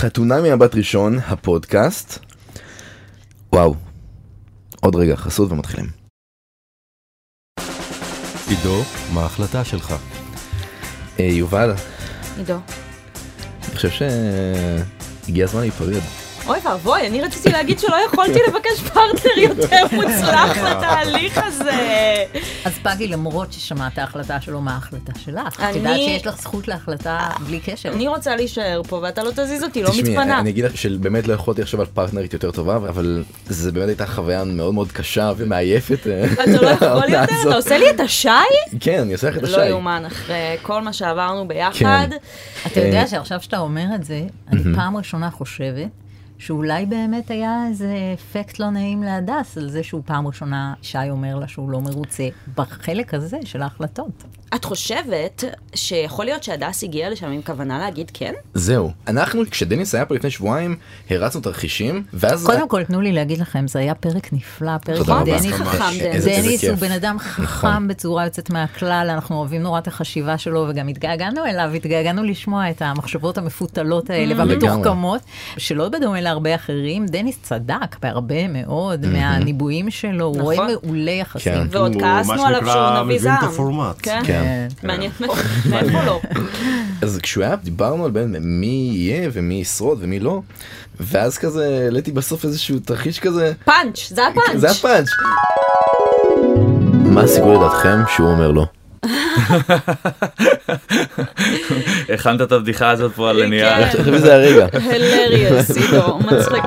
חתונה ממבט ראשון, הפודקאסט. וואו. עוד רגע, חסות ומתחילים. עידו, מה ההחלטה שלך? אה, יובל, עידו. אני חושב שהגיע הזמן להיפרד. אוי ואבוי, אני רציתי להגיד שלא יכולתי לבקש פרטנר יותר מוצלח לתהליך הזה. אז פגי, למרות ששמעת ההחלטה שלו, מה ההחלטה שלך? את יודעת שיש לך זכות להחלטה בלי קשר. אני רוצה להישאר פה ואתה לא תזיז אותי, לא תשמעי, מתפנה. אני אגיד לך שבאמת לא יכולתי לחשוב על פרטנרית יותר טובה, אבל זה באמת הייתה חוויה מאוד מאוד קשה ומעייפת. אה, אתה לא יכול יותר? אתה עושה לי את השי? כן, אני עושה לך את לא השי. יאומן, אחרי כל מה שעברנו ביחד. כן. אתה אה, יודע שעכשיו שאתה אומר את זה, אני פעם ראשונה חושבת שאולי באמת היה איזה אפקט לא נעים להדס על זה שהוא פעם ראשונה, שי אומר לה שהוא לא מרוצה, בחלק הזה של ההחלטות. את חושבת שיכול להיות שהדס הגיע לשם עם כוונה להגיד כן? זהו. אנחנו, כשדניס היה פה לפני שבועיים, הרצנו תרחישים, ואז... קודם כל, תנו לי להגיד לכם, זה היה פרק נפלא, פרק רבה. דניס. חכם. דניס. הוא בן אדם נכון. חכם בצורה יוצאת מהכלל, אנחנו אוהבים נורא את החשיבה שלו וגם התגעגענו אליו, התגעגענו לשמוע את המחשבות המפותלות האלה והמתוחכמות, שלא בדומה להרבה אחרים. דניס צדק בהרבה מאוד מהניבויים שלו, הוא רואה נכון. מעולה יחסים. כן. ועוד כעסנו עליו שהוא נביא זעם. כן. כן. מעניין מאיפה לא? אז כשהוא היה, דיברנו על בין מי יהיה ומי ישרוד ומי לא, ואז כזה העליתי בסוף איזשהו תרחיש כזה, פאנץ', זה הפאנץ'. זה הפאנץ'. מה הסיכוי לדעתכם שהוא אומר לא? הכנת את הבדיחה הזאת פה על כן. הנייר. אני חושב שזה הרגע. הלריוס, עידו, מצחיק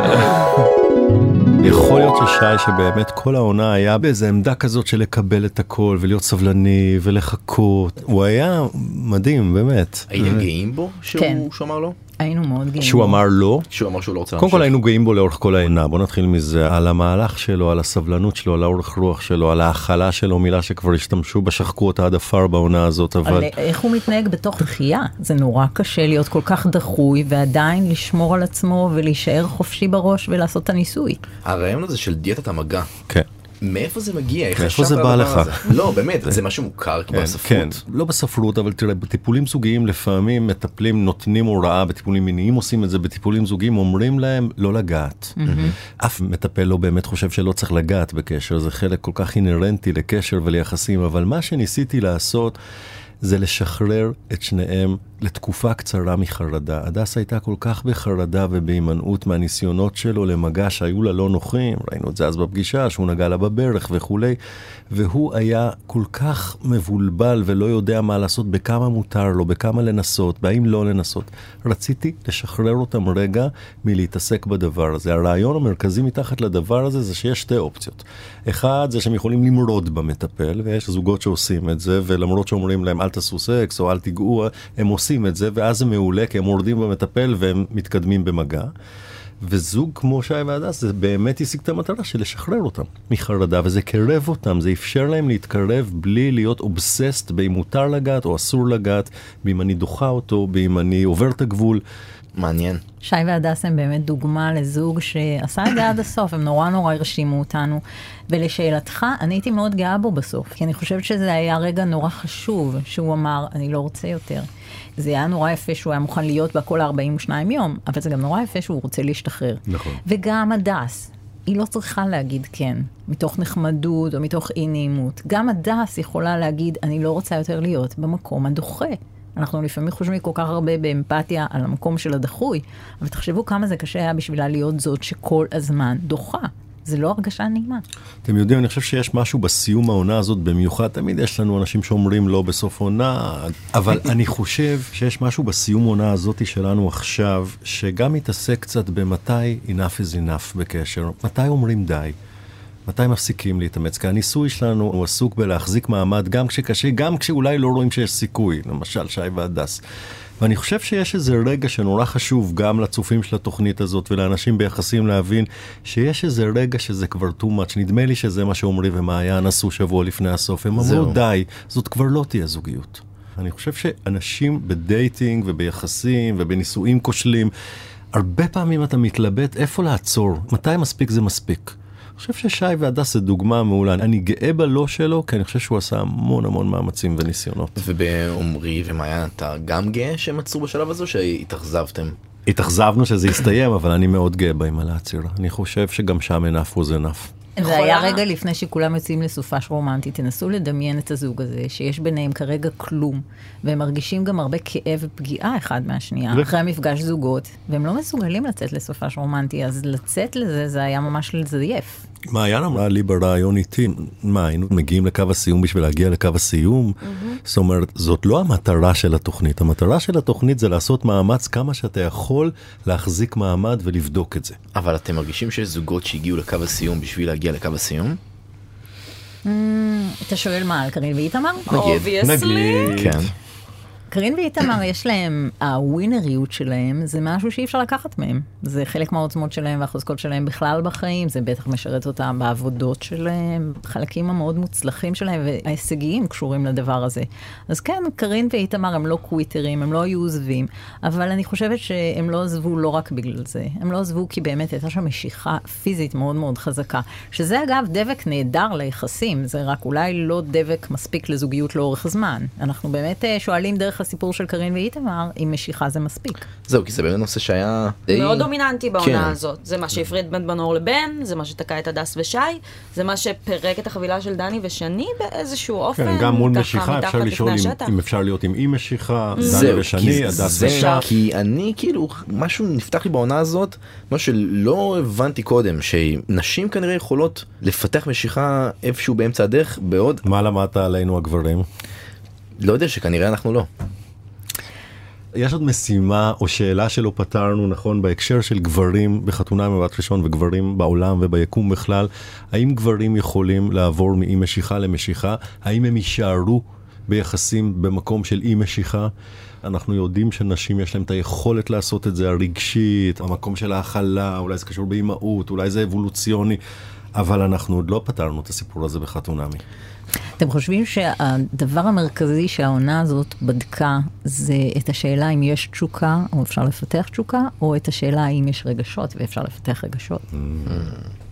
ששי שבאמת כל העונה היה באיזה עמדה כזאת של לקבל את הכל ולהיות סבלני ולחכות. הוא היה מדהים, באמת. הייתם גאים בו כן. שהוא שהוא אמר לא? היינו מאוד גאים. שהוא. אמר לא. שהוא אמר שהוא לא רוצה קודם כל. היינו גאים בו לאורך כל העונה, בוא נתחיל מזה, על המהלך שלו, על הסבלנות שלו, על האורך רוח שלו, על ההכלה שלו, מילה שכבר השתמשו בה, שחקו אותה עד עפר בעונה הזאת, אבל על איך הוא מתנהג בתוך דחייה. זה נורא קשה להיות כל כך דחוי ועדיין לשמור על עצמו ולהישאר חופשי בראש ולעשות את הניסוי. הרעיון הזה של דיאטת המגע, כן. מאיפה זה מגיע? איך מאיפה זה בא לך? לא, באמת, זה משהו מוכר כן, בספרות. כן, לא בספרות, אבל תראה, בטיפולים זוגיים לפעמים מטפלים נותנים הוראה, בטיפולים מיניים עושים את זה, בטיפולים זוגיים אומרים להם לא לגעת. אף מטפל לא באמת חושב שלא צריך לגעת בקשר, זה חלק כל כך אינהרנטי לקשר וליחסים, אבל מה שניסיתי לעשות זה לשחרר את שניהם לתקופה קצרה מחרדה. הדס הייתה כל כך בחרדה ובהימנעות מהניסיונות שלו למגע שהיו לה לא נוחים, ראינו את זה אז בפגישה, שהוא נגע לה בברך וכולי, והוא היה כל כך מבולבל ולא יודע מה לעשות, בכמה מותר לו, בכמה לנסות, בהאם לא לנסות. רציתי לשחרר אותם רגע מלהתעסק בדבר הזה. הרעיון המרכזי מתחת לדבר הזה זה שיש שתי אופציות. אחד זה שהם יכולים למרוד במטפל, ויש זוגות שעושים את זה, ולמרות שאומרים להם אל תעשו סקס או אל תיגעו, הם עושים את זה, ואז זה מעולה, כי הם מורדים במטפל והם מתקדמים במגע. וזוג כמו שי והדס, זה באמת השיג את המטרה של לשחרר אותם מחרדה, וזה קרב אותם, זה אפשר להם להתקרב בלי להיות אובססט באם מותר לגעת או אסור לגעת, באם אני דוחה אותו, באם אני עובר את הגבול. מעניין. שי והדס הם באמת דוגמה לזוג שעשה את זה עד הסוף, הם נורא נורא הרשימו אותנו. ולשאלתך, אני הייתי מאוד גאה בו בסוף, כי אני חושבת שזה היה רגע נורא חשוב, שהוא אמר, אני לא רוצה יותר. זה היה נורא יפה שהוא היה מוכן להיות בה כל 42 יום, אבל זה גם נורא יפה שהוא רוצה להשתחרר. נכון. וגם הדס, היא לא צריכה להגיד כן, מתוך נחמדות או מתוך אי נעימות. גם הדס יכולה להגיד, אני לא רוצה יותר להיות במקום הדוחה. אנחנו לפעמים חושבים כל כך הרבה באמפתיה על המקום של הדחוי, אבל תחשבו כמה זה קשה היה בשבילה להיות זאת שכל הזמן דוחה. זה לא הרגשה נעימה. אתם יודעים, אני חושב שיש משהו בסיום העונה הזאת במיוחד, תמיד יש לנו אנשים שאומרים לא בסוף עונה, אבל אני חושב שיש משהו בסיום העונה הזאת שלנו עכשיו, שגם מתעסק קצת במתי enough is enough בקשר, מתי אומרים די. מתי מפסיקים להתאמץ? כי הניסוי שלנו הוא עסוק בלהחזיק מעמד גם כשקשה, גם כשאולי לא רואים שיש סיכוי, למשל שי והדס. ואני חושב שיש איזה רגע שנורא חשוב גם לצופים של התוכנית הזאת ולאנשים ביחסים להבין שיש איזה רגע שזה כבר too much. נדמה לי שזה מה שעומרי ומעיין עשו שבוע לפני הסוף. הם אמרו זהו. די, זאת כבר לא תהיה זוגיות. אני חושב שאנשים בדייטינג וביחסים ובנישואים כושלים, הרבה פעמים אתה מתלבט איפה לעצור, מתי מספיק זה מספיק. אני חושב ששי והדס זה דוגמה מעולה. אני גאה בלא שלו, כי אני חושב שהוא עשה המון המון מאמצים וניסיונות. ובעומרי ומעיין אתה גם גאה שהם עצרו בשלב הזה או שהתאכזבתם? התאכזבנו שזה יסתיים, אבל אני מאוד גאה בהם על העצירה. אני חושב שגם שם enough was enough. זה היה רגע לפני שכולם יוצאים לסופש רומנטי, תנסו לדמיין את הזוג הזה, שיש ביניהם כרגע כלום, והם מרגישים גם הרבה כאב ופגיעה אחד מהשנייה, ו- אחרי המפגש זוגות, והם לא מסוגלים לצאת לסופש רומנטי, אז לצאת לזה, זה היה ממש לזייף. מעיין אמרה לי ברעיון איתי, מה, היינו מגיעים לקו הסיום בשביל להגיע לקו הסיום? זאת אומרת, זאת לא המטרה של התוכנית. המטרה של התוכנית זה לעשות מאמץ כמה שאתה יכול להחזיק מעמד ולבדוק את זה. אבל אתם מרגישים שיש זוגות שהגיעו לקו הסיום בשביל להגיע לקו הסיום? אתה שואל מה, על קארין ואיתמר? Obviously. כן. קארין ואיתמר יש להם, ה winner יות שלהם זה משהו שאי אפשר לקחת מהם. זה חלק מהעוצמות שלהם והחוזקות שלהם בכלל בחיים, זה בטח משרת אותם בעבודות שלהם, חלקים המאוד מוצלחים שלהם וההישגיים קשורים לדבר הזה. אז כן, קארין ואיתמר הם לא quitter ים, הם לא היו עוזבים, אבל אני חושבת שהם לא עזבו לא רק בגלל זה, הם לא עזבו כי באמת הייתה שם משיכה פיזית מאוד מאוד חזקה, שזה אגב דבק נהדר ליחסים, זה רק אולי לא דבק מספיק לזוגיות לאורך זמן. אנחנו באמת אה, שואלים דרך הסיפור של קארין ואיתמר, אם משיכה זה מספיק. זהו, כי זה באמת נושא שהיה די... מאוד דומיננטי בעונה כן. הזאת. זה מה שהפריד בין בנור לבן, זה מה שתקע את הדס ושי, זה מה שפירק את החבילה של דני ושני באיזשהו אופן. כן, גם מול משיכה אפשר לשאול אם-. אם אפשר להיות עם אי משיכה, דני ושני, הדס ושי. כי אני כאילו, משהו נפתח לי בעונה הזאת, מה שלא הבנתי קודם, שנשים כנראה יכולות לפתח משיכה איפשהו באמצע הדרך, בעוד, מה למדת עלינו הגברים? לא יודע שכנראה אנחנו לא. יש עוד משימה או שאלה שלא פתרנו נכון בהקשר של גברים בחתונה ממבט ראשון וגברים בעולם וביקום בכלל האם גברים יכולים לעבור מאי משיכה למשיכה האם הם יישארו ביחסים במקום של אי משיכה אנחנו יודעים שנשים יש להם את היכולת לעשות את זה הרגשית המקום של ההכלה אולי זה קשור באימהות אולי זה אבולוציוני אבל אנחנו עוד לא פתרנו את הסיפור הזה בחתונמי. אתם חושבים שהדבר המרכזי שהעונה הזאת בדקה זה את השאלה אם יש תשוקה או אפשר לפתח תשוקה, או את השאלה האם יש רגשות ואפשר לפתח רגשות?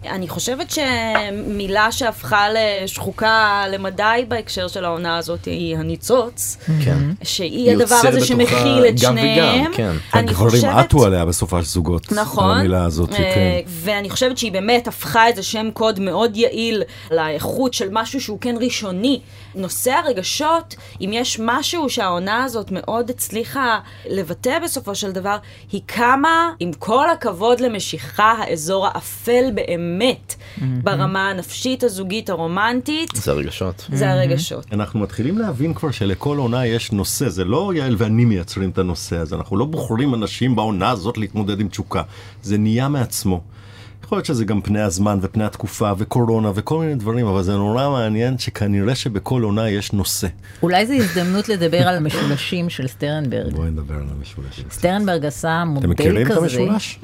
אני חושבת שמילה שהפכה לשחוקה למדי בהקשר של העונה הזאת היא הניצוץ, כן. שהיא היא הדבר הזה שמכיל את גם שניהם. וגם, כן. אני הגברים חושבת- עטו עליה בסופה של זוגות. נכון, על המילה הזאת, אה, כן. ואני חושבת שהיא באמת הפכה איזה שם קוד מאוד יעיל לאיכות של משהו שהוא כן ראשוני. נושא הרגשות, אם יש משהו שהעונה הזאת מאוד הצליחה לבטא בסופו של דבר, היא כמה, עם כל הכבוד למשיכה, האזור האפל באמת, ברמה הנפשית, הזוגית, הרומנטית, זה הרגשות. זה הרגשות. אנחנו מתחילים להבין כבר שלכל עונה יש נושא, זה לא יעל ואני מייצרים את הנושא הזה, אנחנו לא בוחרים אנשים בעונה הזאת להתמודד עם תשוקה, זה נהיה מעצמו. יכול להיות שזה גם פני הזמן ופני התקופה וקורונה וכל מיני דברים, אבל זה נורא מעניין שכנראה שבכל עונה יש נושא. אולי זו הזדמנות לדבר על המשולשים של סטרנברג. בואי נדבר על המשולשים. סטרנברג עשה מודל מכירים את כזה, המשולש?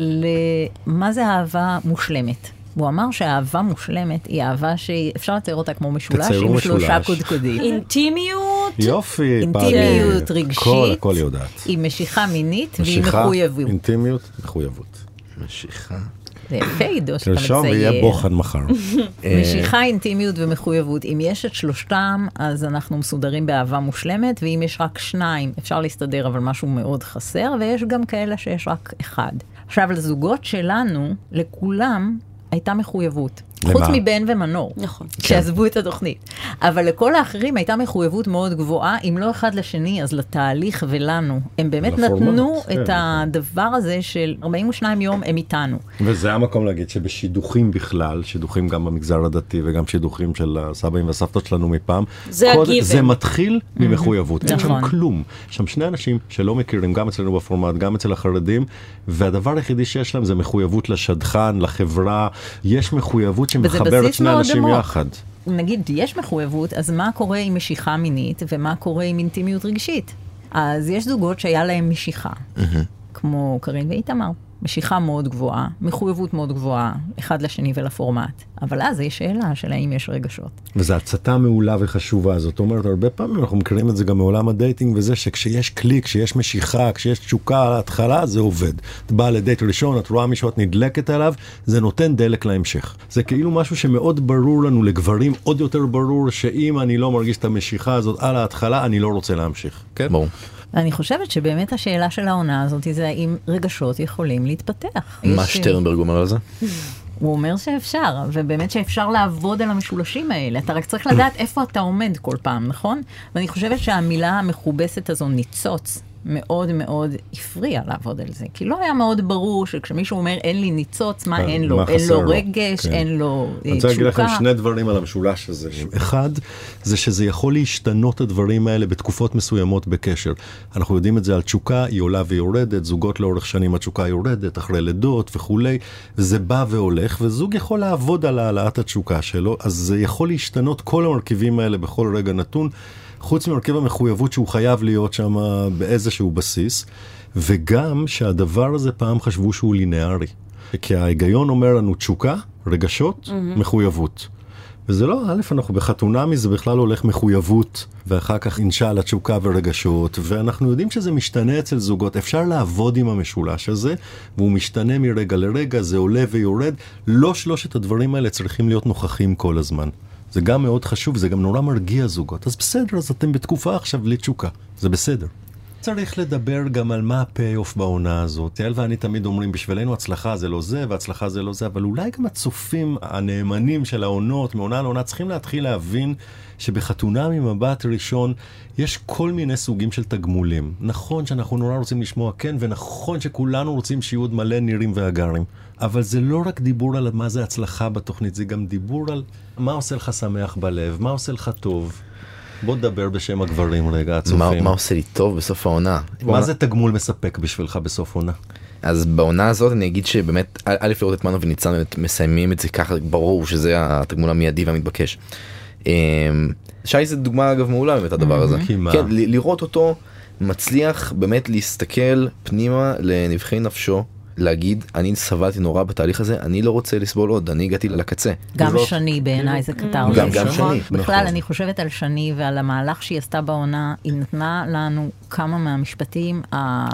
למה זה אהבה מושלמת. הוא אמר שאהבה מושלמת היא אהבה שאפשר לתאר אותה כמו משולש עם שלושה משולש. קודקודים. אינטימיות, יופי, אינטימיות פאבי. רגשית. הכל, הכל היא יודעת. עם משיכה מינית ועם משיכה, מחויבות. אינטימיות, מחויבות. משיכה. זה יפה עידו שאתה תרשום ויהיה. בוחן מחר. משיכה, אינטימיות ומחויבות. אם יש את שלושתם, אז אנחנו מסודרים באהבה מושלמת, ואם יש רק שניים, אפשר להסתדר, אבל משהו מאוד חסר, ויש גם כאלה שיש רק אחד. עכשיו, לזוגות שלנו, לכולם, הייתה מחויבות. למה? חוץ מבן ומנור. נכון. שעזבו את התוכנית. אבל לכל האחרים הייתה מחויבות מאוד גבוהה, אם לא אחד לשני, אז לתהליך ולנו. הם באמת לפורמט, נתנו כן. את הדבר הזה של 42 יום הם איתנו. וזה המקום להגיד שבשידוכים בכלל, שידוכים גם במגזר הדתי וגם שידוכים של הסבים והסבתות שלנו מפעם, זה קוד- הגיבן. זה מתחיל ממחויבות, אין שם נכון. כלום. יש שם שני אנשים שלא מכירים, גם אצלנו בפורמט, גם אצל החרדים, והדבר היחידי שיש להם זה מחויבות לשדכן, לחברה, יש מחויבות שמחברת בסיס שני אנשים עמוק. יחד. נגיד יש מחויבות, אז מה קורה עם משיכה מינית ומה קורה עם אינטימיות רגשית? אז יש זוגות שהיה להם משיכה, כמו קארין ואיתמר. משיכה מאוד גבוהה, מחויבות מאוד גבוהה, אחד לשני ולפורמט. אבל אז יש שאלה של האם יש רגשות. וזו הצתה מעולה וחשובה, זאת אומרת, הרבה פעמים אנחנו מכירים את זה גם מעולם הדייטינג וזה שכשיש קליק, כשיש משיכה, כשיש תשוקה על ההתחלה, זה עובד. את באה לדייט ראשון, את רואה מישהו, את נדלקת עליו, זה נותן דלק להמשך. זה כאילו משהו שמאוד ברור לנו, לגברים עוד יותר ברור, שאם אני לא מרגיש את המשיכה הזאת על ההתחלה, אני לא רוצה להמשיך. כן? ברור. אני חושבת שבאמת השאלה של העונה הזאת זה האם רגשות יכולים להתפתח. מה שטרנברג אומר על זה? הוא אומר שאפשר, ובאמת שאפשר לעבוד על המשולשים האלה. אתה רק צריך לדעת איפה אתה עומד כל פעם, נכון? ואני חושבת שהמילה המכובסת הזו, ניצוץ, מאוד מאוד הפריע לעבוד על זה. כי לא היה מאוד ברור שכשמישהו אומר אין לי ניצוץ, מה כן, אין לו? אין לו? רגש. אין לו אה, אני רוצה להגיד לכם תשוקה. שני דברים על המשולש הזה. אחד, זה שזה יכול להשתנות הדברים האלה בתקופות מסוימות בקשר. אנחנו יודעים את זה על תשוקה, היא עולה ויורדת, זוגות לאורך שנים התשוקה יורדת, אחרי לידות וכולי, וזה בא והולך, וזוג יכול לעבוד על העלאת התשוקה שלו, אז זה יכול להשתנות כל המרכיבים האלה בכל רגע נתון, חוץ ממרכיב המחויבות שהוא חייב להיות שם באיזשהו בסיס, וגם שהדבר הזה פעם חשבו שהוא לינארי. כי ההיגיון אומר לנו תשוקה, רגשות, מחויבות. וזה לא, א', אנחנו בחתונמי זה בכלל הולך מחויבות, ואחר כך אינשאללה תשוקה ורגשות, ואנחנו יודעים שזה משתנה אצל זוגות, אפשר לעבוד עם המשולש הזה, והוא משתנה מרגע לרגע, זה עולה ויורד, לא שלושת הדברים האלה צריכים להיות נוכחים כל הזמן. זה גם מאוד חשוב, זה גם נורא מרגיע זוגות. אז בסדר, אז אתם בתקופה עכשיו בלי תשוקה, זה בסדר. צריך לדבר גם על מה ה pay-off בעונה הזאת. יעל ואני תמיד אומרים, בשבילנו הצלחה זה לא זה, והצלחה זה לא זה, אבל אולי גם הצופים הנאמנים של העונות, מעונה לעונה, צריכים להתחיל להבין שבחתונה ממבט ראשון יש כל מיני סוגים של תגמולים. נכון שאנחנו נורא רוצים לשמוע כן, ונכון שכולנו רוצים שיהיו עוד מלא נירים והגרים, אבל זה לא רק דיבור על מה זה הצלחה בתוכנית, זה גם דיבור על מה עושה לך שמח בלב, מה עושה לך טוב. בוא נדבר בשם הגברים רגע, הצופים. מה, מה עושה לי טוב בסוף העונה? מה זה תגמול מספק בשבילך בסוף עונה? אז בעונה הזאת אני אגיד שבאמת א' לראות את מנו וניצן באמת מסיימים את זה ככה ברור שזה התגמול המיידי והמתבקש. אמ, שי זה דוגמה אגב מעולה באמת הדבר הזה. כי מה? כן, ל- לראות אותו מצליח באמת להסתכל פנימה לנבחי נפשו. להגיד אני סבלתי נורא בתהליך הזה אני לא רוצה לסבול עוד אני הגעתי לקצה. גם לראות- שני בעיניי זה קטר. גם- גם נכון. שני, בכלל, נכון. אני חושבת על שני ועל המהלך שהיא עשתה בעונה, היא נתנה לנו כמה מהמשפטים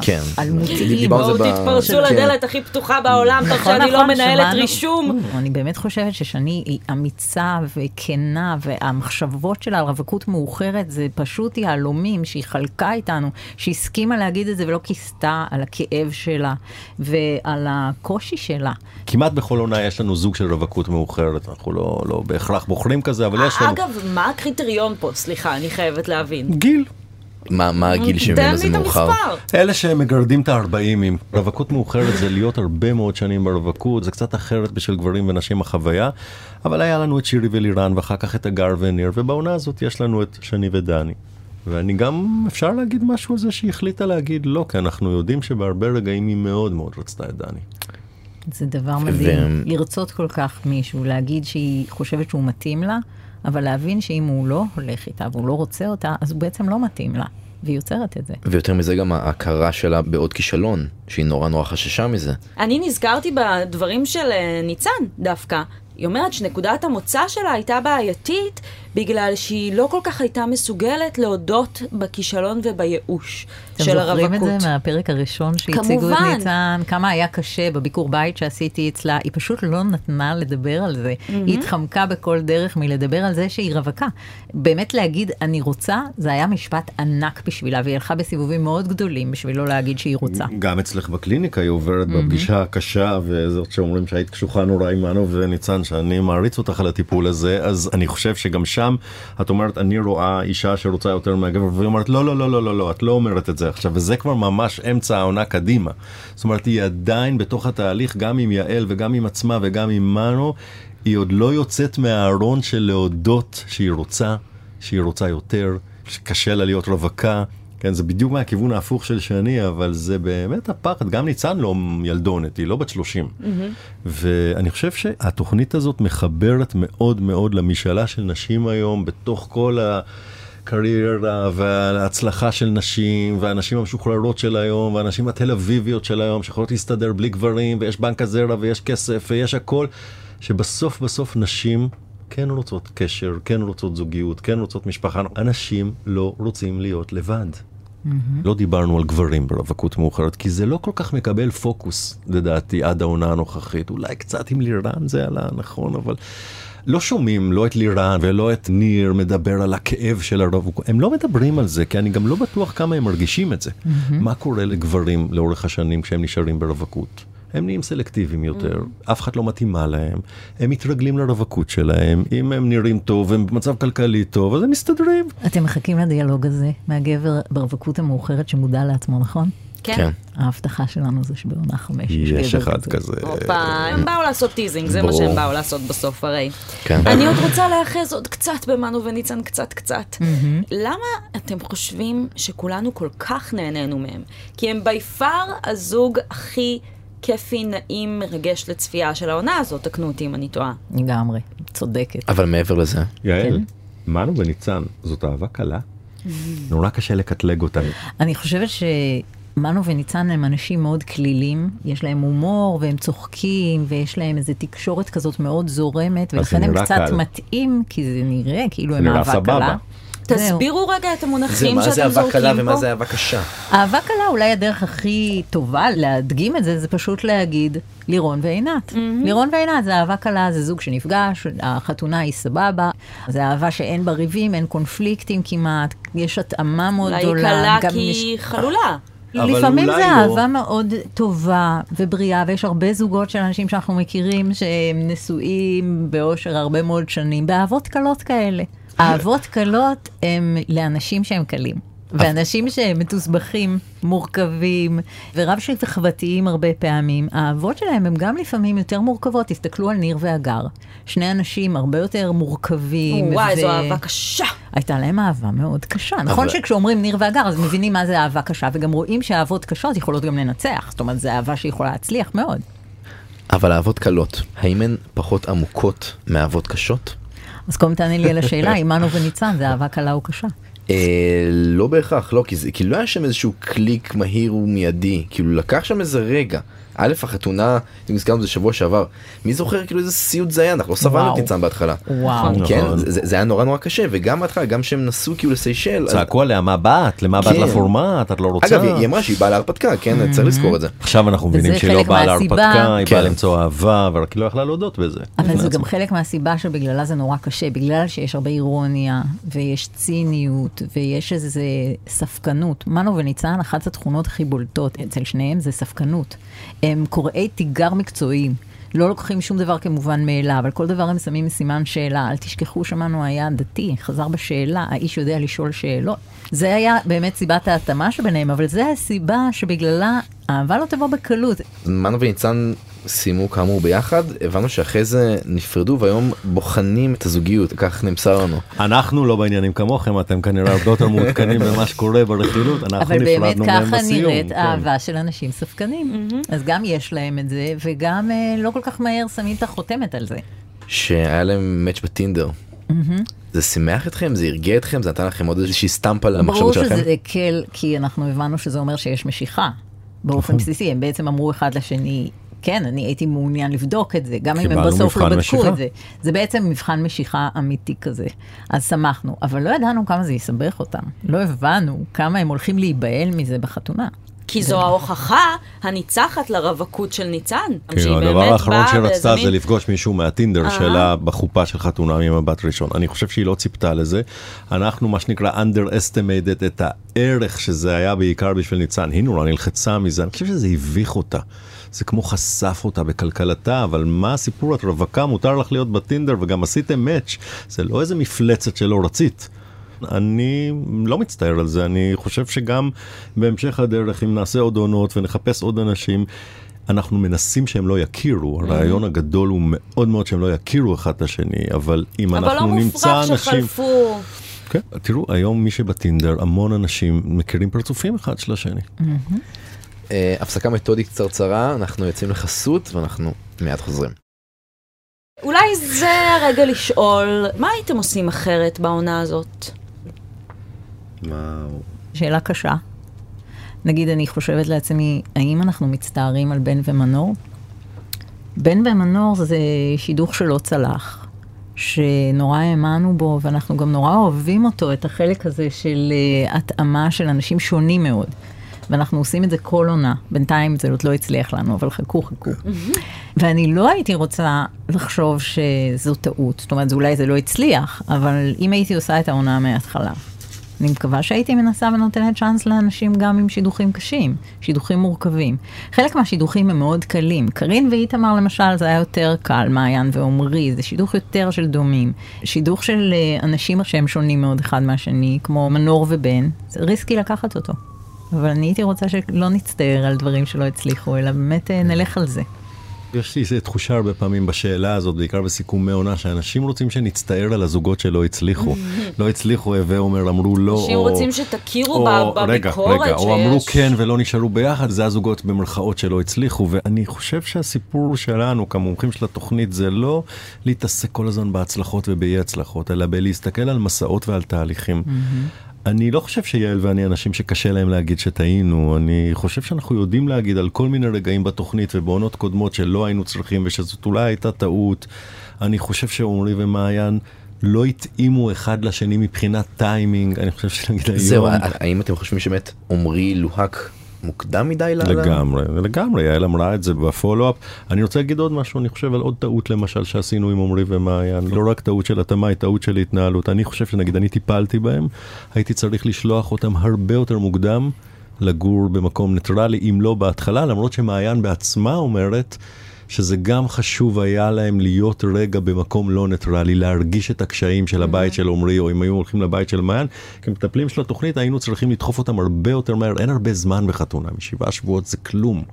כן. האלמותיים. בואו תתפרצו כן. לדלת הכי פתוחה בעולם, תוך שאני לא מנהלת שמענו- רישום. אני באמת חושבת ששני היא אמיצה וכנה, והמחשבות שלה על רווקות מאוחרת זה פשוט יהלומים שהיא חלקה איתנו, שהסכימה להגיד את זה ולא כיסתה על הכאב שלה ועל הקושי שלה. כמעט בכל עונה יש לנו זוג של רווקות מאוחרת, אנחנו לא, לא בהכרח בוחרים כזה, אבל יש לנו... אגב, מה הקריטריון פה? סליחה, אני חייבת להבין. גיל. מה מה הגיל שממנו זה מאוחר. אלה שמגרדים את הארבעים, רווקות מאוחרת זה להיות הרבה מאוד שנים ברווקות, זה קצת אחרת בשביל גברים ונשים החוויה, אבל היה לנו את שירי ולירן ואחר כך את הגר וניר, ובעונה הזאת יש לנו את שני ודני. ואני גם, אפשר להגיד משהו על זה שהיא החליטה להגיד לא, כי אנחנו יודעים שבהרבה רגעים היא מאוד מאוד רצתה את דני. זה דבר מדהים, לרצות כל כך מישהו, להגיד שהיא חושבת שהוא מתאים לה, אבל להבין שאם הוא לא הולך איתה והוא לא רוצה אותה, אז הוא בעצם לא מתאים לה, והיא יוצרת את זה. ויותר מזה גם ההכרה שלה בעוד כישלון שהיא נורא נורא חששה מזה. אני נזכרתי בדברים של אה, ניצן דווקא. היא אומרת שנקודת המוצא שלה הייתה בעייתית בגלל שהיא לא כל כך הייתה מסוגלת להודות בכישלון ובייאוש אתם של זוכרים הרווקות. את זה מהפרק הראשון שהציגו את. ניצן? כמה היה קשה בביקור בית שעשיתי אצלה, היא פשוט לא נתנה לדבר על זה. היא התחמקה בכל דרך מלדבר על זה שהיא רווקה. באמת להגיד אני רוצה, זה היה משפט ענק בשבילה, והיא הלכה בסיבובים מאוד גדולים בשביל לא להגיד שהיא רוצה. גם אצלך בקליניקה היא עוברת בפגישה הקשה וזאת שאומרים שהיית קשוחה נורא עם מנו וניצן שאני מעריץ אותך על הטיפול הזה אז אני חושב שגם שם את אומרת אני רואה אישה שרוצה יותר מהגבר והיא אומרת לא לא לא לא לא לא את לא אומרת את זה עכשיו וזה כבר ממש אמצע העונה קדימה. זאת אומרת היא עדיין בתוך התהליך גם עם יעל וגם עם עצמה וגם עם מנו היא עוד לא יוצאת מהארון של להודות שהיא רוצה שהיא רוצה יותר שקשה לה להיות רווקה. כן, זה בדיוק מהכיוון ההפוך של שני, אבל זה באמת הפחד. גם ניצן לא ילדונת, היא לא בת 30. ואני חושב שהתוכנית הזאת מחברת מאוד מאוד למשאלה של נשים היום, בתוך כל הקריירה וההצלחה של נשים, והנשים המשוחררות של היום, והנשים התל אביביות של היום, שיכולות להסתדר בלי גברים, ויש בנק הזרע, ויש כסף, ויש הכל, שבסוף בסוף נשים כן רוצות קשר, כן רוצות זוגיות, כן רוצות משפחה. אנשים לא רוצים להיות לבד. לא דיברנו על גברים ברווקות מאוחרת, כי זה לא כל כך מקבל פוקוס, לדעתי, עד העונה הנוכחית. אולי קצת עם לירן זה עלה, נכון, אבל... לא שומעים לא את לירן ולא את ניר מדבר על הכאב של הרווקות, הם לא מדברים על זה, כי אני גם לא בטוח כמה הם מרגישים את זה. מה קורה לגברים לאורך השנים כשהם נשארים ברווקות? הם נהיים סלקטיביים יותר, אף אחד לא מתאימה להם, הם מתרגלים לרווקות שלהם, אם הם נראים טוב, הם במצב כלכלי טוב, אז הם מסתדרים. אתם מחכים לדיאלוג הזה מהגבר ברווקות המאוחרת שמודע לעצמו, נכון? כן. ההבטחה שלנו זה שבעונה חמש יש יש גבר אחד כזה. כזה. הופה, הם באו לעשות teasing, זה מה. שהם באו לעשות בסוף הרי. כן. אני עוד רוצה להיאחז עוד קצת במנו וניצן, קצת קצת. למה אתם חושבים שכולנו כל כך נהנינו מהם? כי הם בי פאר הזוג הכי כיפי, נעים, מרגש לצפייה של העונה הזאת, תקנו אותי אם אני טועה. לגמרי, צודקת. אבל מעבר לזה, יעל, מנו וניצן, זאת אהבה קלה? נורא קשה לקטלג אותם. אני חושבת שמנו וניצן הם אנשים מאוד כלילים, יש להם הומור והם צוחקים ויש להם איזו תקשורת כזאת מאוד זורמת, ולכן הם קצת קל. מתאים, כי זה נראה כאילו הם אהבה. קלה. זהו. תסבירו רגע את המונחים מה זה שאתם אהבה זורקים קלה פה. ומה זה אהבה קשה. אהבה קלה, אולי הדרך הכי טובה להדגים את זה, זה פשוט להגיד לירון ועינת. לירון ועינת זה אהבה קלה, זה זוג שנפגש, החתונה היא סבבה, זה אהבה שאין בה ריבים, אין קונפליקטים כמעט, יש התאמה מאוד אולי גדולה. היא קלה כי יש- היא חלולה. אבל לפעמים אולי זה לא. אהבה מאוד טובה ובריאה, ויש הרבה זוגות של אנשים שאנחנו מכירים שהם נשואים באושר הרבה מאוד שנים, באהבות קלות כאלה. אהבות קלות הם לאנשים שהם קלים. ואנשים שהם מתוסבכים, מורכבים, ורב שכבתיים הרבה פעמים, האהבות שלהם הם גם לפעמים יותר מורכבות. תסתכלו על ניר והגר. שני אנשים הרבה יותר מורכבים. וואי, ו- זו אהבה קשה. הייתה להם אהבה מאוד קשה. נכון שכשאומרים ניר והגר, אז מבינים מה זה אהבה קשה, וגם רואים שאהבות קשות יכולות גם לנצח. זאת אומרת, זו אהבה שיכולה להצליח מאוד. אבל אהבות קלות, האם הן פחות עמוקות מאהבות קשות? אז קודם תענה לי על השאלה, אם מנו וניצן זה אהבה קלה או קשה. אה, לא בהכרח, לא, כי לא היה שם איזשהו קליק מהיר ומיידי, כאילו לקח שם איזה רגע. א', החתונה, אם הזכרנו את זה שבוע שעבר, מי זוכר כאילו איזה סיוט זה היה, אנחנו לא סבלנו. את ניצן בהתחלה. וואו. נכון. כן, זה, זה היה נורא נורא קשה, וגם בהתחלה, גם שהם נסעו כאילו לסיישל. צעקו עליה, מה באת? למה באת כן. לפורמט? את לא רוצה? אגב, היא אמרה שהיא באה להרפתקה, כן, צריך לזכור את זה. עכשיו אנחנו מבינים שהיא לא באה. להרפתקה, היא כן. באה למצוא אהבה, ורק היא לא יכלה להודות בזה. אבל זה גם. חלק מהסיבה שבגללה זה נורא קשה, בגלל שיש הרבה אירוניה, ויש ציניות, ויש איזה ספקנות. מנו וניצן, אחת התכונות הכי בולטות אצל שניהם זה ספקנות. הם קוראי תיגר מקצועיים. לא לוקחים שום דבר כמובן מאליו, על כל דבר הם שמים סימן שאלה. אל תשכחו שמנו היה דתי, חזר בשאלה, האיש יודע לשאול שאלות. זה היה באמת סיבת ההתאמה שביניהם, אבל זה הסיבה שבגללה אהבה לא תבוא בקלות. מנו וניצן סיימו כאמור ביחד, הבנו שאחרי זה נפרדו והיום בוחנים את הזוגיות, כך נמסר לנו. אנחנו לא בעניינים כמוכם, אתם כנראה הרבה יותר מעודכנים במה שקורה ברכילות, אנחנו אבל באמת נפרדנו מהם ככה בסיום. נראית כן. אהבה של אנשים ספקנים. אז גם יש להם את זה, וגם אה, לא כל כך מהר שמים את החותמת על זה. שהיה להם מאץ' בטינדר. זה שימח אתכם? זה הרגיע אתכם? זה נתן לכם עוד איזושהי סטמפה ברור למחשבות שלכם? שזה הקל, כי אנחנו הבנו שזה אומר שיש משיכה. באופן בסיסי, הם בעצם אמרו אחד לשני, כן, אני הייתי מעוניין לבדוק את זה, גם אם הם בסוף לא בדקו משיכה. את זה. זה בעצם מבחן משיכה אמיתי כזה. אז שמחנו, אבל לא ידענו כמה זה יסבך אותם. לא הבנו כמה הם הולכים להיבהל מזה בחתונה. כי זו ההוכחה הניצחת לרווקות של ניצן. כאילו הדבר האחרון שרצתה זה לפגוש מישהו מהטינדר. שלה בחופה של חתונה ממבט ראשון. אני חושב שהיא לא ציפתה לזה. אנחנו מה שנקרא underestimated את הערך שזה היה בעיקר בשביל ניצן. היא נורא נלחצה מזה, אני חושב שזה הביך אותה. זה כמו חשף אותה בכלכלתה, אבל מה הסיפור? את רווקה, מותר לך להיות בטינדר וגם עשיתם מאץ'. זה לא איזה מפלצת שלא רצית. אני לא מצטער על זה, אני חושב שגם בהמשך הדרך, אם נעשה עוד עונות ונחפש עוד אנשים, אנחנו מנסים שהם לא יכירו, הרעיון הגדול הוא מאוד מאוד שהם לא יכירו אחד את השני, אבל אם אבל לא אנחנו נמצא מופרך אנשים... שחלפו. כן, תראו, היום מי שבטינדר, המון אנשים מכירים פרצופים אחד של השני. אה, הפסקה מתודית קצרצרה, אנחנו יוצאים לחסות ואנחנו מיד חוזרים. אולי זה הרגע לשאול, מה הייתם עושים אחרת בעונה הזאת? שאלה קשה. נגיד, אני חושבת לעצמי, האם אנחנו מצטערים על בן ומנור? בן ומנור זה שידוך שלא צלח. שנורא האמנו בו, ואנחנו גם נורא אוהבים אותו, את החלק הזה של uh, התאמה של אנשים שונים מאוד. ואנחנו עושים את זה כל עונה. בינתיים זה עוד לא הצליח לנו, אבל חכו, חכו. ואני לא הייתי רוצה לחשוב שזו טעות. זאת אומרת, אולי זה לא הצליח, אבל אם הייתי עושה את העונה מההתחלה. אני מקווה שהייתי מנסה ונותנת צ'אנס לאנשים גם עם שידוכים קשים, שידוכים מורכבים. חלק מהשידוכים הם מאוד קלים. קארין ואיתמר למשל זה היה יותר קל, מעיין ועומרי, זה שידוך יותר של דומים. שידוך של אה, אנשים שהם שונים מאוד אחד מהשני, כמו מנור ובן, זה ריסקי לקחת אותו. אבל אני הייתי רוצה שלא נצטער על דברים שלא הצליחו, אלא באמת אה, נלך על זה. יש לי איזו תחושה הרבה פעמים בשאלה הזאת, בעיקר בסיכומי עונה, שאנשים רוצים שנצטער על הזוגות שלא הצליחו. לא הצליחו, הווה אומר, אמרו לא, אנשים או... רוצים שתכירו או, ב- רגע, בביקורת רגע, שיש. או אמרו כן ולא נשארו ביחד, זה הזוגות במרכאות שלא הצליחו, ואני חושב שהסיפור שלנו כמומחים של התוכנית זה לא להתעסק כל הזמן בהצלחות ובאי הצלחות, אלא בלהסתכל על מסעות ועל תהליכים. אני לא חושב שיעל ואני אנשים שקשה להם להגיד שטעינו, אני חושב שאנחנו יודעים להגיד על כל מיני רגעים בתוכנית ובעונות קודמות שלא היינו צריכים ושזאת אולי הייתה טעות. אני חושב שעומרי ומעיין לא התאימו אחד לשני מבחינת טיימינג, אני חושב שנגיד היום... זהו, האם אתם חושבים שבאמת עמרי לוהק מוקדם מדי? ל- לגמרי, לגמרי, יעל אמרה את זה ב follow-up. אני רוצה להגיד עוד משהו, אני חושב על עוד טעות למשל שעשינו עם עמרי ומעיין, לא רק טעות של התאמה, היא טעות של התנהלות. אני חושב שנגיד אני טיפלתי בהם, הייתי צריך לשלוח אותם הרבה יותר מוקדם לגור במקום ניטרלי, אם לא בהתחלה, למרות שמעיין בעצמה אומרת שזה גם חשוב היה להם להיות רגע במקום לא ניטרלי, להרגיש את הקשיים של הבית של עמרי, או אם היו הולכים לבית של מעיין, כמטפלים של התוכנית היינו צריכים לדחוף אותם הרבה יותר מהר, אין הרבה זמן בחתונה, משבעה שבועות זה כלום.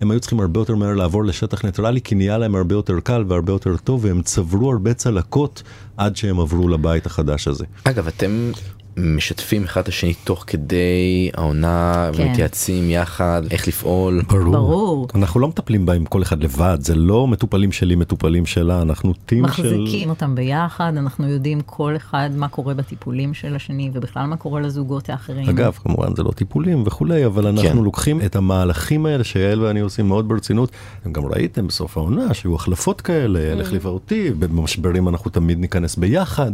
הם היו צריכים הרבה יותר מהר לעבור לשטח ניטרלי, כי נהיה להם הרבה יותר קל והרבה יותר טוב, והם צברו הרבה צלקות עד שהם עברו לבית החדש הזה. אגב, אתם משתפים אחד את השני תוך כדי העונה כן. ומתייעצים יחד איך לפעול. ברור. אנחנו לא מטפלים בהם כל אחד לבד, זה לא מטופלים שלי, מטופלים שלה, אנחנו team של... מחזיקים אותם ביחד, אנחנו יודעים כל אחד מה קורה בטיפולים של השני, ובכלל מה קורה לזוגות האחרים. אגב, כמובן זה לא טיפולים וכולי, אבל אנחנו כן. לוקחים את המהלכים האלה שיעל ואני עושים מאוד ברצינות. אתם גם ראיתם בסוף העונה שהיו החלפות כאלה, יעל החליפה אותי, במשברים אנחנו תמיד ניכנס ביחד.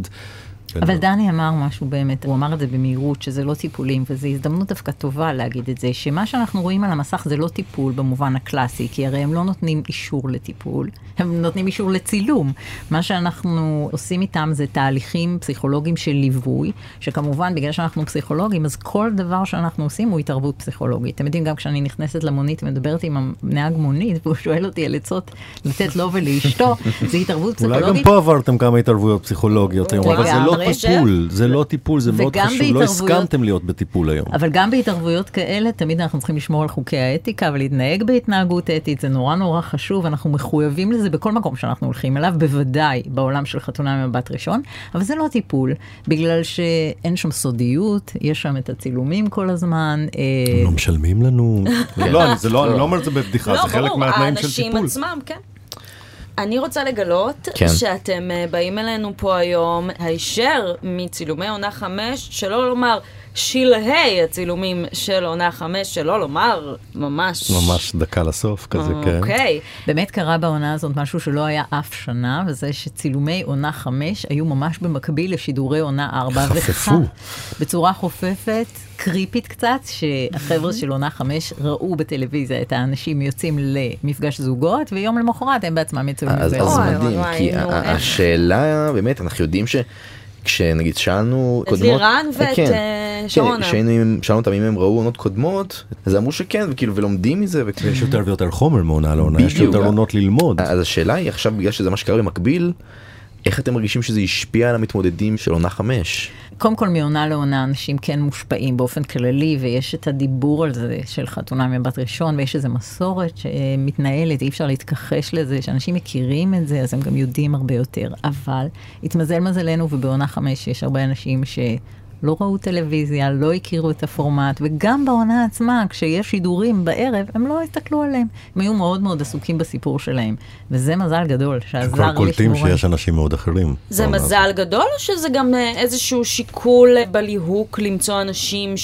אבל דני אמר משהו באמת, הוא אמר את זה במהירות, שזה לא טיפולים, וזו הזדמנות דווקא טובה להגיד את זה, שמה שאנחנו רואים על המסך זה לא טיפול במובן הקלאסי, כי הרי הם לא נותנים אישור לטיפול, הם נותנים אישור לצילום. מה שאנחנו עושים איתם זה תהליכים פסיכולוגיים של ליווי, שכמובן, בגלל שאנחנו פסיכולוגים, אז כל דבר שאנחנו עושים הוא התערבות פסיכולוגית. אתם יודעים, גם כשאני נכנסת למונית ומדברת עם הנהג מונית, והוא שואל אותי על עצות לתת לו ולאשתו, זה התערבות אולי פסיכולוגית. גם פה עברתם כמה התערבויות פסיכולוגיות היום, אבל זה לא. טיפול, זה לא טיפול, זה מאוד חשוב, לא הסכמתם להיות בטיפול היום. אבל גם בהתערבויות כאלה, תמיד אנחנו צריכים לשמור על חוקי האתיקה ולהתנהג בהתנהגות אתית, זה נורא נורא חשוב, אנחנו מחויבים לזה בכל מקום שאנחנו הולכים אליו, בוודאי בעולם של חתונה ממבט ראשון, אבל זה לא טיפול, בגלל שאין שם סודיות, יש שם את הצילומים כל הזמן. אה, לא משלמים לנו. לא, אני- לא, אני לא אומר את זה בבדיחה, לא, זה חלק ברור, מהתנאים של האנשים טיפול. עצמם, כן. אני רוצה לגלות כן. שאתם אה, באים אלינו פה היום הישר מצילומי עונה חמש, שלא לומר שלהי הצילומים של עונה חמש, שלא לומר ממש. ממש דקה לסוף כזה, כן. אוקיי. באמת קרה בעונה הזאת משהו שלא היה אף שנה, וזה שצילומי עונה חמש היו ממש במקביל לשידורי עונה ארבע. חפפו. וח- בצורה חופפת, קריפית קצת, שהחבר'ה של עונה חמש ראו בטלוויזיה את האנשים יוצאים למפגש זוגות, ויום למחרת הם בעצמם יצאו אז, מזה. אז מדהים, כי? השאלה באמת אנחנו יודעים שכשנגיד שאלנו את לירן ואת, אה, שרונה. כן, כשהיינו עם- שאלנו אותם אם הם ראו עונות קודמות אז אמרו שכן וכאילו ולומדים מזה וכאילו יש יותר ויותר חומר מעונה לעונה, יש. יותר עונות ללמוד. אז השאלה היא עכשיו בגלל שזה מה שקרה במקביל איך אתם מרגישים שזה השפיע על המתמודדים של עונה חמש. קודם כל מעונה לעונה אנשים כן מושפעים באופן כללי, ויש את הדיבור על זה של חתונה ממבט ראשון, ויש איזו מסורת שמתנהלת, אי אפשר להתכחש לזה, שאנשים מכירים את זה, אז הם גם יודעים הרבה יותר. אבל התמזל מזלנו, ובעונה חמש יש הרבה אנשים ש... לא ראו טלוויזיה, לא הכירו את הפורמט, וגם בעונה עצמה, כשיש שידורים בערב, הם לא הסתכלו עליהם. הם היו מאוד מאוד עסוקים בסיפור שלהם. וזה מזל גדול, שעזר כבר לשמור קולטים על- שיש אנשים מאוד אחרים. זה מזל גדול, או שזה גם אה, איזשהו שיקול בליהוק למצוא אנשים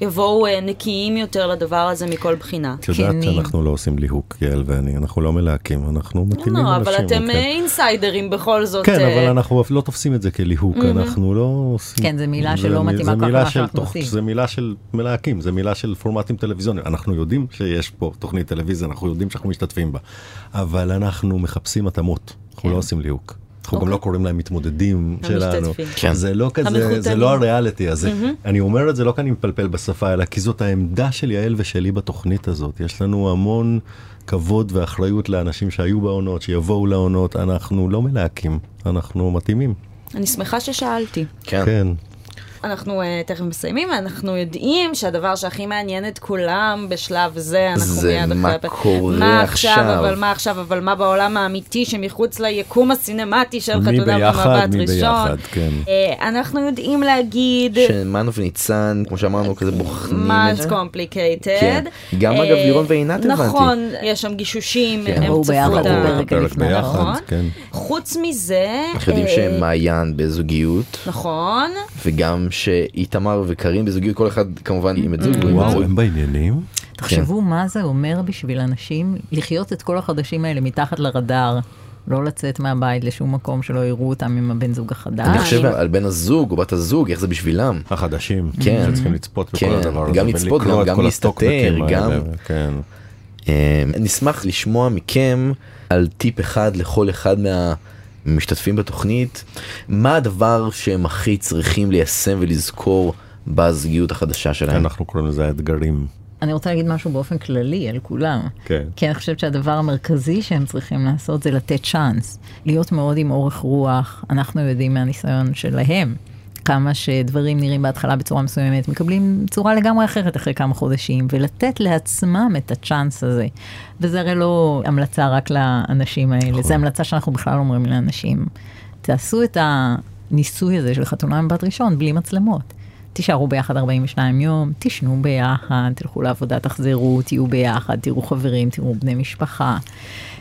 יבואו אה, נקיים יותר לדבר הזה מכל בחינה. את יודעת כנים. שאנחנו לא עושים ליהוק, יעל ואני, אנחנו לא מלהקים, אנחנו מתאימים לא, אנשים. אבל אתם? אה, אינסיידרים בכל זאת. כן, אה, אבל אנחנו לא תופסים את זה כליהוק, אנחנו לא עושים... כן, זו מילה זה שלא מתאימה זה כל כך מילה למה של שאנחנו עושים. זה מילה של מלהקים, זה מילה של פורמטים טלוויזיוניים. אנחנו יודעים שיש פה תוכנית טלוויזיה, אנחנו יודעים שאנחנו משתתפים בה, אבל אנחנו מחפשים התאמות, אנחנו כן. לא עושים ליהוק. אנחנו גם אוקיי. לא קוראים להם מתמודדים שלנו. המשתתפים. כן. זה לא כזה, זה. לא הריאליטי הזה. אני אומר את זה לא כי אני מפלפל בשפה, אלא כי זאת העמדה של יעל ושלי בתוכנית הזאת. יש לנו המון כבוד ואחריות לאנשים שהיו בעונות, שיבואו לעונות, אנחנו לא מלהקים, אנחנו מתאימים. אני שמחה ששאלתי. כן. כן. אנחנו uh, תכף מסיימים, אנחנו יודעים שהדבר שהכי מעניין את כולם בשלב זה, אנחנו זה מיד מה אחרי... קורה מה עכשיו. עכשיו, אבל מה עכשיו, אבל מה בעולם האמיתי שמחוץ ליקום הסינמטי של מי חתונה במבט מי ראשון. ביחד, כן. Uh, אנחנו יודעים להגיד... שמנו וניצן, כמו שאמרנו, כזה בוחנים את זה. complicated. כן. גם, אה, אגב, לירון ועינת הבנתי. נכון, יש שם גישושים, כן. הם צפו את ה... בפרק פרק לפני, ביחד, נכון. כן. חוץ מזה... אנחנו יודעים אה, שמעיין בזוגיות, נכון. וגם שאיתמר וקארין בזוגיות, כל אחד כמובן עם את זוג. וואו, הם בעניינים? תחשבו מה זה אומר בשביל אנשים לחיות את כל החודשים האלה מתחת לרדאר, לא לצאת מהבית לשום מקום שלא יראו אותם עם הבן זוג החדש. אני חושב על בן הזוג או בת הזוג, איך זה בשבילם. החדשים, כן. שצריכים לצפות בכל כן, הדבר הזה. גם לצפות, גם- להסתתר, גם- כן. אה, נשמח לשמוע מכם על טיפ אחד לכל אחד מהמשתתפים בתוכנית, מה הדבר שהם הכי צריכים ליישם ולזכור בזוגיות החדשה שלהם. אנחנו קוראים לזה האתגרים. אני רוצה להגיד משהו באופן כללי על כולם. כן. כי אני חושבת שהדבר המרכזי שהם צריכים לעשות זה לתת צ'אנס. להיות מאוד עם אורך רוח. אנחנו יודעים מהניסיון שלהם כמה שדברים נראים בהתחלה בצורה מסוימת, מקבלים צורה לגמרי אחרת אחרי כמה חודשים, ולתת לעצמם את הצ'אנס הזה. וזה הרי לא המלצה רק לאנשים האלה, זה המלצה שאנחנו בכלל אומרים לאנשים. תעשו את הניסוי הזה של חתונה מבת ראשון בלי מצלמות. תישארו ביחד 42 יום, תשנו ביחד, תלכו לעבודה, תחזרו, תהיו ביחד, תראו חברים, תראו בני משפחה.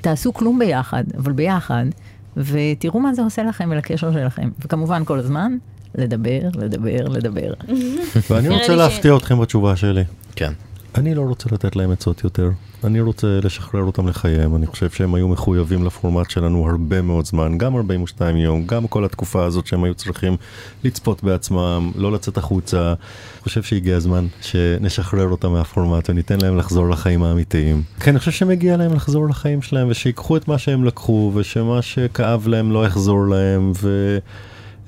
תעשו כלום ביחד, אבל ביחד, ותראו מה זה עושה לכם ולקשר שלכם. וכמובן כל הזמן, לדבר, לדבר, לדבר. ואני רוצה להפתיע אתכם בתשובה שלי. כן. אני לא רוצה לתת להם עצות יותר. אני רוצה לשחרר אותם לחייהם. אני חושב שהם היו מחויבים לפורמט שלנו הרבה מאוד זמן, גם 42 יום, גם כל התקופה הזאת שהם היו צריכים לצפות בעצמם, לא לצאת החוצה. אני חושב שהגיע הזמן שנשחרר אותם מהפורמט וניתן להם לחזור לחיים האמיתיים. כי אני חושב שמגיע להם לחזור לחיים שלהם ושיקחו את מה שהם לקחו ושמה שכאב להם לא יחזור להם ו...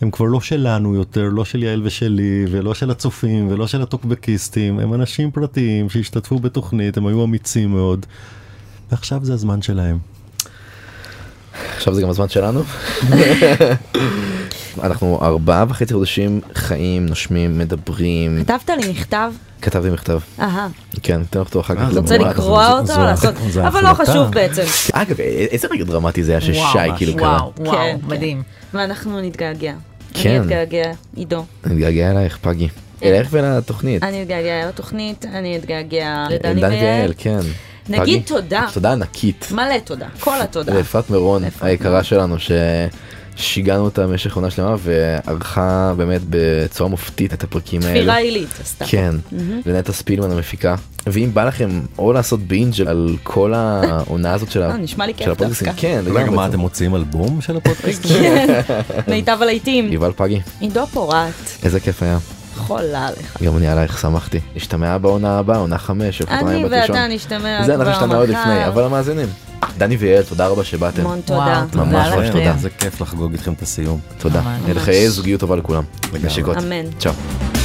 הם כבר לא שלנו יותר, לא של יעל ושלי, ולא של הצופים, ולא של הטוקבקיסטים, הם אנשים פרטיים שהשתתפו בתוכנית, הם היו אמיצים מאוד, ועכשיו זה הזמן שלהם. עכשיו זה גם הזמן שלנו. אנחנו ארבעה וחצי חודשים חיים, נושמים, מדברים. כתבת לי מכתב? כתבתי מכתב. אהה. כן, ניתן אותו אחר כך. אתה רוצה. לקרוא זו- אותו? אבל לא. חשוב בעצם. אגב, איזה רגע דרמטי זה היה ששי כאילו קרה. וואו, וואו, כן, מדהים. ואנחנו נתגעגע. כן. אני אתגעגע, עידו. אני מתגעגע אלייך פגי. אלייך ולתוכנית. אני אתגעגע לתוכנית, אני אתגעגע לדני דני ויעל. כן. נגיד תודה. תודה ענקית. מלא תודה. כל התודה. לאפרת מירון היקרה שלנו ששיגענו אותה במשך עונה שלמה וערכה באמת בצורה מופתית את הפרקים האלה. תפירה עילית עשתה. כן, לנטע ספילמן המפיקה. ואם בא לכם או לעשות בינג' על כל העונה הזאת של ה- אה, נשמע לי כיף הפודקאסטים, דווקא. כן, לגמרי. מה, אתם מוציאים אלבום של הפודקאסט? כן. מיטב הלהיטים. יובל פגי, עידו פורט. איזה כיף היה. חולה עליך. גם אני עלייך שמחתי. נשתמע בעונה הבאה, עונה חמש אני. ואתה נשתמע זה כבר אנחנו נשתמע עוד מחר. לפני, אבל המאזינים. דני ויעל, תודה רבה שבאתם. המון תודה. ממש ממש. תודה. זה כיף לחגוג איתכם את הסיום. תודה. ממש. לחיי זוגיות טובה לכולם. אמן. צ'או.